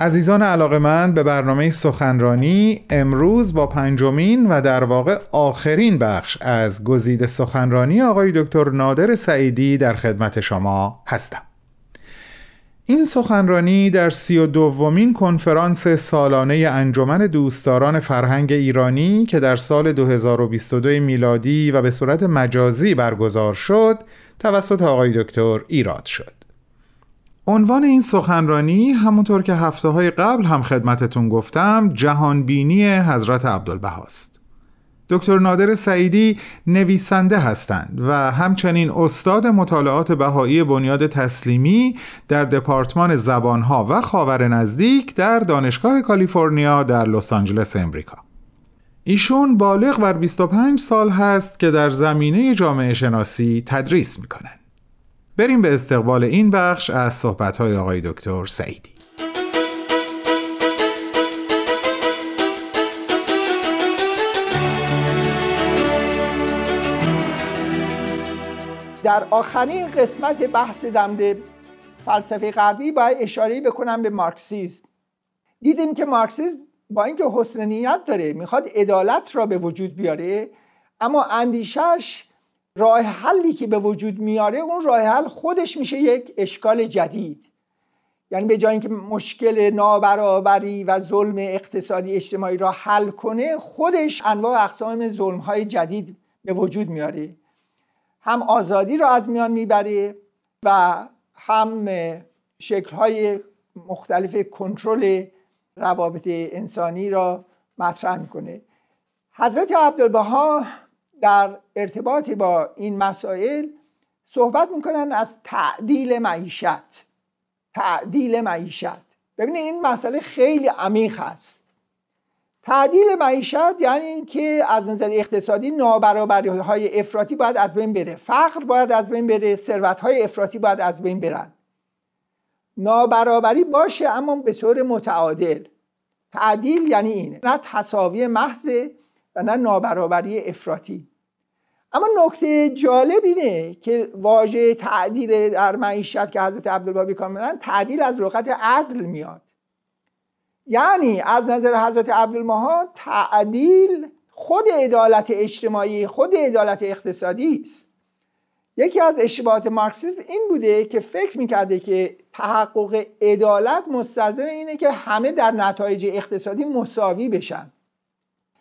عزیزان علاقمند به برنامه سخنرانی امروز با پنجمین و در واقع آخرین بخش از گزیده سخنرانی آقای دکتر نادر سعیدی در خدمت شما هستم. این سخنرانی در سی و دومین کنفرانس سالانه انجمن دوستداران فرهنگ ایرانی که در سال 2022 میلادی و به صورت مجازی برگزار شد توسط آقای دکتر ایراد شد. عنوان این سخنرانی همونطور که هفته های قبل هم خدمتتون گفتم جهانبینی حضرت عبدالبهاست دکتر نادر سعیدی نویسنده هستند و همچنین استاد مطالعات بهایی بنیاد تسلیمی در دپارتمان زبانها و خاور نزدیک در دانشگاه کالیفرنیا در لس آنجلس امریکا. ایشون بالغ بر 25 سال هست که در زمینه جامعه شناسی تدریس می‌کنند بریم به استقبال این بخش از صحبت‌های آقای دکتر سعیدی. در آخرین قسمت بحث دمده فلسفه غربی باید اشاره بکنم به مارکسیزم. دیدیم که مارکسیزم با اینکه حسن نیت داره می‌خواد عدالت را به وجود بیاره اما اندیشش راه حلی که به وجود میاره اون راه حل خودش میشه یک اشکال جدید. یعنی به جای اینکه مشکل نابرابری و ظلم اقتصادی اجتماعی را حل کنه خودش انواع اقسام ظلم های جدید به وجود میاره. هم آزادی را از میان می‌بره و هم شکل های مختلف کنترل روابط انسانی را مطرح می‌کنه. حضرت عبدالبها در ارتباط با این مسائل صحبت می‌کنن از تعدیل معیشت. تعدیل معیشت. ببینید این مسئله خیلی عمیق است. تعدیل معیشت یعنی اینکه از نظر اقتصادی نابرابری های افراطی باید از بین بره. فقر باید از بین بره. ثروت های افراطی باید از بین برن. نابرابری باشه اما به طور متعادل. تعدیل یعنی اینه. نه تصاوی محضه و نه نابرابری افراطی. اما نکته جالب اینه که واژه تعدیل در معیشت که حضرت عبدالبابی کاملا تعدیل از لغت عدل میاد. یعنی از نظر حضرت عبدالمها تعدیل خود عدالت اجتماعی خود عدالت اقتصادی است. یکی از اشتباهات مارکسیسم این بوده که فکر می‌کرده که تحقق عدالت مستلزم اینه که همه در نتایج اقتصادی مساوی بشن.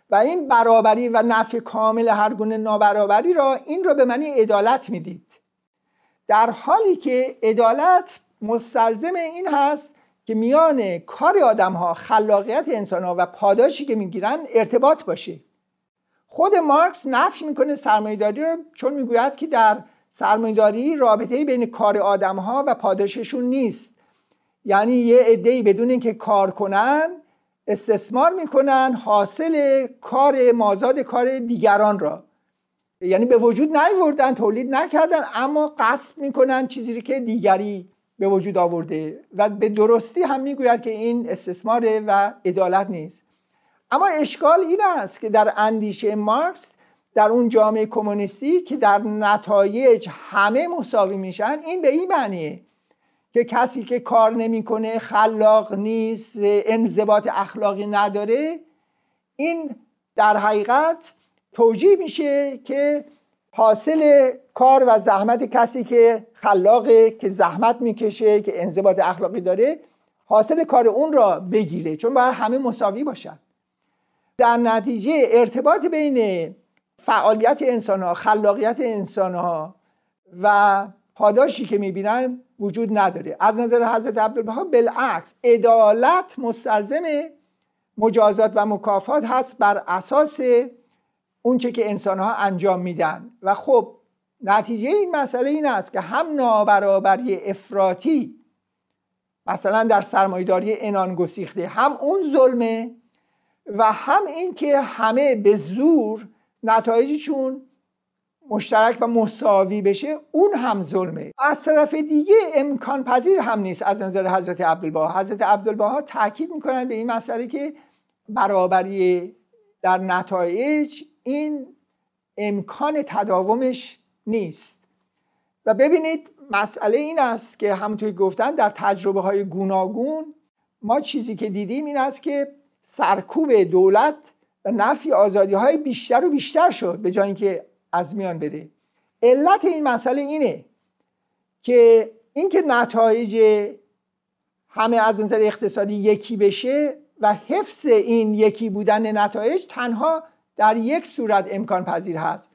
و این برابری و نفع کامل هر گونه نابرابری را این را به معنی عدالت می‌دید. در حالی که عدالت مستلزم این هست که میان کار آدم ها خلاقیت انسان ها و پاداشی که می‌گیرن ارتباط باشه. خود مارکس نفی می‌کنه سرمایهداری رو چون می‌گوید که در سرمایهداری رابطه بین کار آدم ها و پاداششون نیست. یعنی یه عده‌ای بدون اینکه کار کنن استثمار می‌کنن حاصل کار مازاد کار دیگران را. یعنی به وجود نیوردن تولید نکردن اما قصد می‌کنن چیزی که دیگری به وجود آورده و به درستی هم می‌گوید که این استثمار و عدالت نیست. اما اشکال این است که در اندیشه مارکس در اون جامعه کمونیستی که در نتایج همه مساوی میشن این به این معنیه که کسی که کار نمی‌کنه خلاق نیست انضباط اخلاقی نداره این در حقیقت توجیه میشه که حاصل کار و زحمت کسی که خلاقه که زحمت می‌کشه که انضباط اخلاقی داره حاصل کار اون را بگیره. چون باید همه مساوی باشن. در نتیجه ارتباط بین فعالیت انسان ها خلاقیت انسان ها و پاداشی که می‌بینن وجود نداره. از نظر حضرت عبدالبها بالعکس عدالت مستلزم مجازات و مکافات هست بر اساس اونچه که انسان ها انجام میدن. و خب نتیجه این مسئله این است که هم نابرابری افراطی مثلا در سرمایداری انان گسیخته هم اون ظلمه و هم این که همه به زور نتایجشون مشترک و مساوی بشه اون هم ظلمه. از طرف دیگه امکان پذیر هم نیست از نظر حضرت عبدالبها. حضرت عبدالبها تاکید می‌کنن به این مسئله که برابری در نتایج این امکان تداومش نیست. و ببینید مسئله این است که همونطور گفتن در تجربه های گوناگون ما چیزی که دیدیم این است که سرکوب دولت و نفی آزادی های بیشتر و بیشتر شد به جای اینکه از میان بده علت این مسئله اینه که اینکه نتایج همه از نظر اقتصادی یکی بشه و حفظ این یکی بودن نتایج تنها در یک صورت امکان پذیر هست.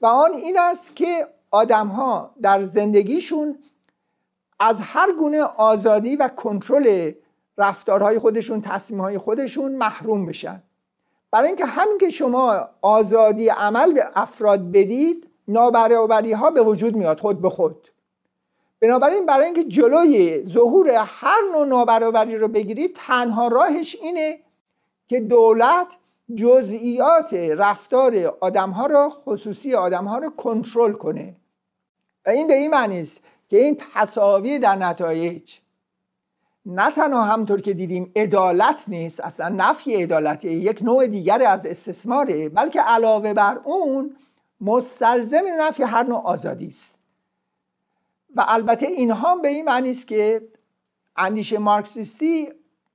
و آن این است که آدم ها در زندگیشون از هر گونه آزادی و کنترل رفتارهای خودشون تصمیمهای خودشون محروم بشن. برای اینکه همین که شما آزادی عمل به افراد بدید نابرابری ها به وجود میاد خود به خود. بنابراین برای اینکه جلوی ظهور هر نوع نابرابری رو بگیرید تنها راهش اینه که دولت جزئیات رفتار آدم ها رو خصوصی آدم ها رو کنترل کنه. و این به این معنی است که این تصاوی در نتایج نه تنها همطور که دیدیم عدالت نیست اصلا نفی عدالته یک نوع دیگر از استثماره بلکه علاوه بر اون مستلزم نفی هر نوع آزادی است. و البته اینها به این معنی است که اندیشه مارکسیستی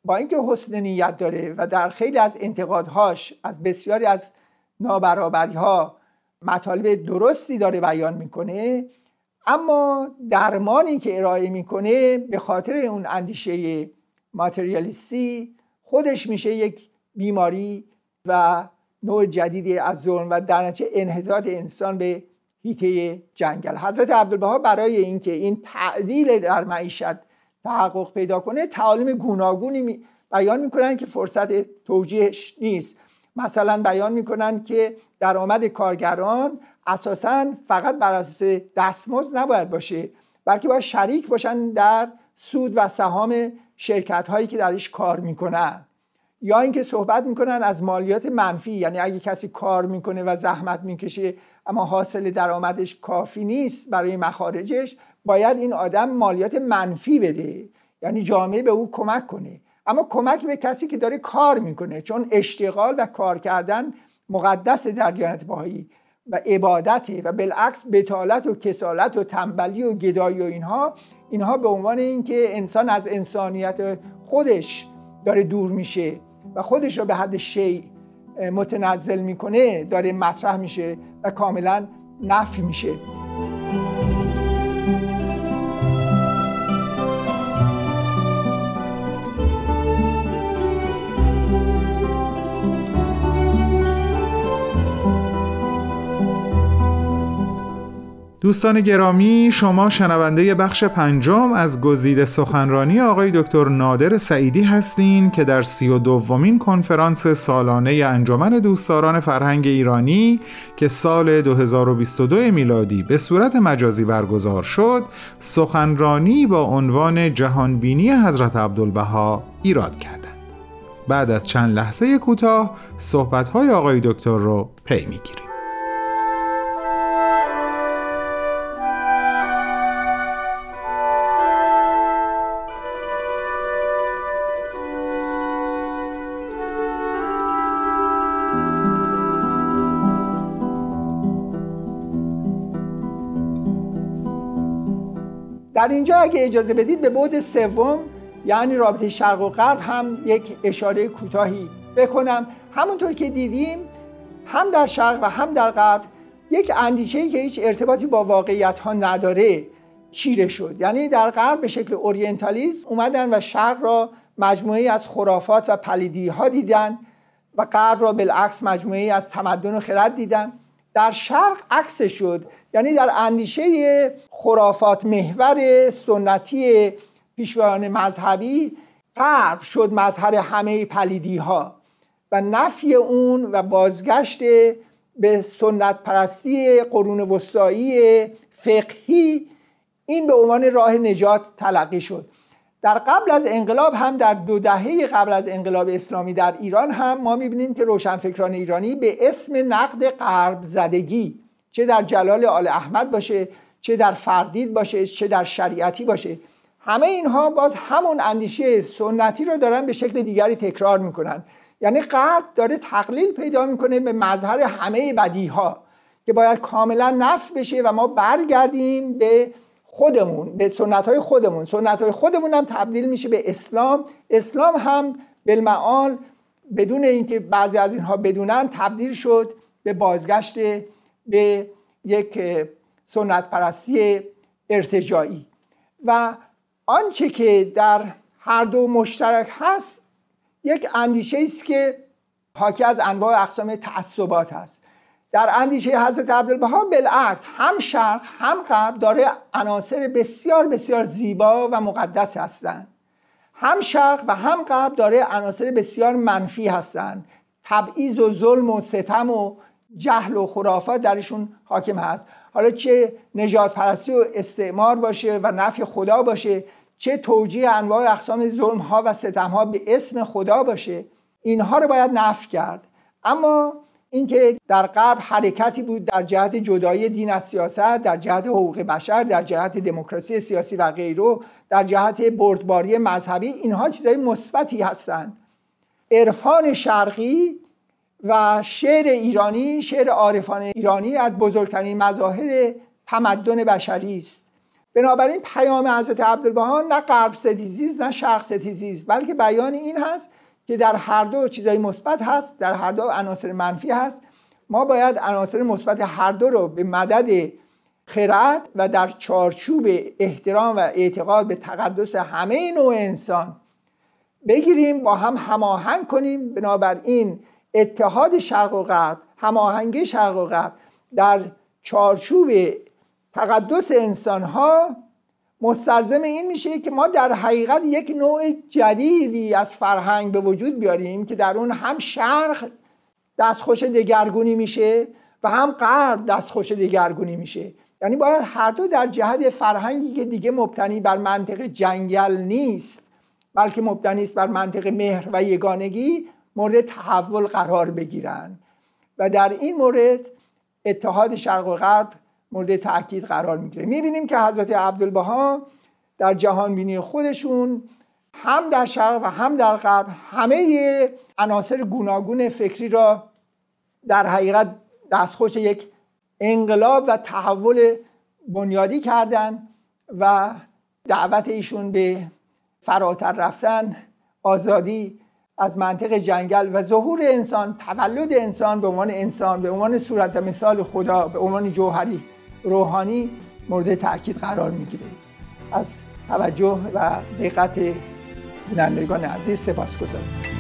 با اینکه حسن نیت داره و در خیلی از انتقادهاش از بسیاری از نابرابری ها مطالب درستی داره بیان می‌کنه اما درمانی که ارائه می‌کنه به خاطر اون اندیشه ماتریالیستی خودش میشه یک بیماری و نوع جدیدی از ظلم و در نتیجه انحطاط انسان به هیته جنگل. حضرت عبدالبها برای اینکه این تعدیل در معیشت تحقق پیدا کنه تعالیم گوناگونی بیان می‌کنن که فرصت توجیهش نیست. مثلا بیان می‌کنن که درآمد کارگران اساسا فقط بر اساس دستمزد نباید باشه بلکه باید شریک باشن در سود و سهام شرکت هایی که درش کار می‌کنن. یا اینکه صحبت می‌کنن از مالیات منفی یعنی اگه کسی کار می‌کنه و زحمت می‌کشه اما حاصل درآمدش کافی نیست برای مخارجش باید این آدم مالیات منفی بده یعنی جامعه به او کمک کنه. اما کمک به کسی که داره کار می‌کنه چون اشتغال و کار کردن مقدس در دیانت باهایی و عبادته و بالعکس بتالت و کسالت و تنبلی و گدایی و اینها اینها به عنوان اینکه انسان از انسانیت خودش داره دور میشه و خودش رو به حد شی متنزل می‌کنه داره مطرح میشه و کاملا نفی میشه. دوستان گرامی شما شنونده بخش پنجم از گزیده سخنرانی آقای دکتر نادر سعیدی هستین که در سی و دومین کنفرانس سالانه انجمن دوستداران فرهنگ ایرانی که سال 2022 میلادی به صورت مجازی برگزار شد سخنرانی با عنوان جهانبینی حضرت عبدالبها ایراد کردند. بعد از چند لحظه کوتاه صحبت‌های آقای دکتر رو پی می‌گیریم. در اینجا اگه اجازه بدید به بعد سوم یعنی رابطه شرق و غرب هم یک اشاره کوتاهی بکنم. همونطور که دیدیم هم در شرق و هم در غرب یک اندیشه که هیچ ارتباطی با واقعیت ها نداره چیره شد. یعنی در غرب به شکل اورینتالیسم اومدن و شرق را مجموعه از خرافات و پلیدی ها دیدن و غرب را بالعکس مجموعه از تمدن و خرد دیدن. در شرق عکس شد. یعنی در اندیشه خرافات محور سنتی پیشوایان مذهبی غرب شد مظهر همه پلیدی ها و نفی اون و بازگشت به سنت پرستی قرون وسطایی فقهی این به عنوان راه نجات تلقی شد. در قبل از انقلاب هم در دو دهه قبل از انقلاب اسلامی در ایران هم ما می‌بینیم که روشنفکران ایرانی به اسم نقد غرب زدگی چه در جلال آل احمد باشه چه در فردید باشه چه در شریعتی باشه همه اینها باز همون اندیشه سنتی رو دارن به شکل دیگری تکرار می‌کنن. یعنی غرب داره تقلیل پیدا می‌کنه به مظهر همه بدی ها که باید کاملا نف بشه و ما برگردیم به خودمون به سنت های خودمون سنت های خودمون هم تبدیل میشه به اسلام. اسلام هم بالمعال بدون اینکه بعضی از اینها بدونن تبدیل شد به بازگشت به یک سنت پرستی ارتجایی و آنچه که در هر دو مشترک هست یک اندیشه است که حاکی از انواع اقسام تعصبات هست. در اندیشه حضرت عبدالبها بالعکس هم شرق هم غرب داره عناصر بسیار بسیار زیبا و مقدس هستند. هم شرق و هم غرب داره عناصر بسیار منفی هستند. تبعیض و ظلم و ستم و جهل و خرافات درشون حاکم هست. حالا چه نجات پرستی و استعمار باشه و نفی خدا باشه چه توجیه انواع اقسام ظلم ها و ستم ها به اسم خدا باشه اینها رو باید نفی کرد. اما اینکه در قبل حرکتی بود در جهت جدایی دین از سیاست در جهت حقوق بشر در جهت دموکراسی سیاسی و غیره در جهت بردباری مذهبی اینها چیزهای مثبتی هستند. عرفان شرقی و شعر ایرانی شعر عارفان ایرانی از بزرگترین مظاهر تمدن بشری است. بنابراین پیام حضرت عبدالبها نه غرب ستیزی نه شرق ستیزی بلکه بیان این هست که در هر دو چیزای مثبت هست در هر دو عناصر منفی هست. ما باید عناصر مثبت هر دو رو به مدد خرد و در چارچوب احترام و اعتقاد به تقدس همه نوع انسان بگیریم با هم هماهنگ کنیم. بنابراین اتحاد شرق و غرب هماهنگی شرق و غرب در چارچوب تقدس انسان ها مستلزم این میشه که ما در حقیقت یک نوع جدیدی از فرهنگ به وجود بیاریم که در اون هم شرق دستخوش دگرگونی میشه و هم غرب دستخوش دگرگونی میشه. یعنی باید هر دو در جهت فرهنگی که دیگه مبتنی بر منطق جنگل نیست بلکه مبتنی است بر منطق مهر و یگانگی مورد تحول قرار بگیرن. و در این مورد اتحاد شرق و غرب مورد تاکید قرار می‌گیره. می‌بینیم که حضرت عبدالبها در جهان بینی خودشون هم در شرق و هم در غرب همه عناصر گوناگون فکری را در حقیقت دستخوش یک انقلاب و تحول بنیادی کردن و دعوت ایشون به فراتر رفتن آزادی از منطق جنگل و ظهور انسان تولد انسان به عنوان انسان به عنوان صورت مثال خدا به عنوان جوهری. روحانی مورد تاکید قرار می‌گیره. از توجه و دقت بینندگان عزیز سپاس گذارم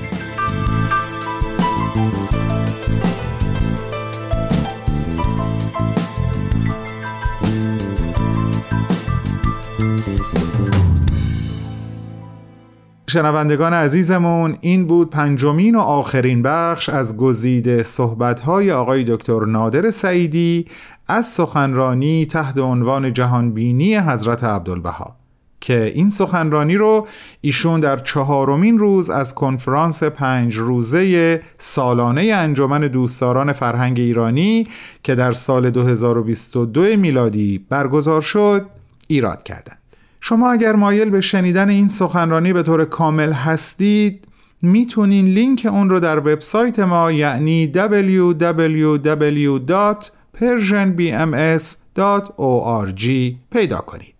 شنوندگان عزیزمون این بود پنجمین و آخرین بخش از گزیده صحبت‌های آقای دکتر نادر سعیدی از سخنرانی تحت عنوان جهانبینی حضرت عبدالبها که این سخنرانی رو ایشون در چهارمین روز از کنفرانس پنج روزه سالانه انجمن دوستداران فرهنگ ایرانی که در سال 2022 میلادی برگزار شد ایراد کردند. شما اگر مایل به شنیدن این سخنرانی به طور کامل هستید می‌تونین لینک اون رو در وبسایت ما یعنی www.persianbms.org پیدا کنید.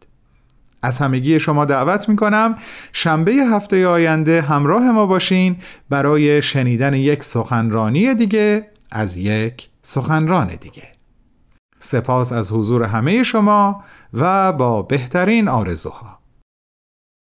از همگی شما دعوت می‌کنم شنبه هفته آینده همراه ما باشین برای شنیدن یک سخنرانی دیگه از یک سخنران دیگه. سپاس از حضور همه شما و با بهترین آرزوها.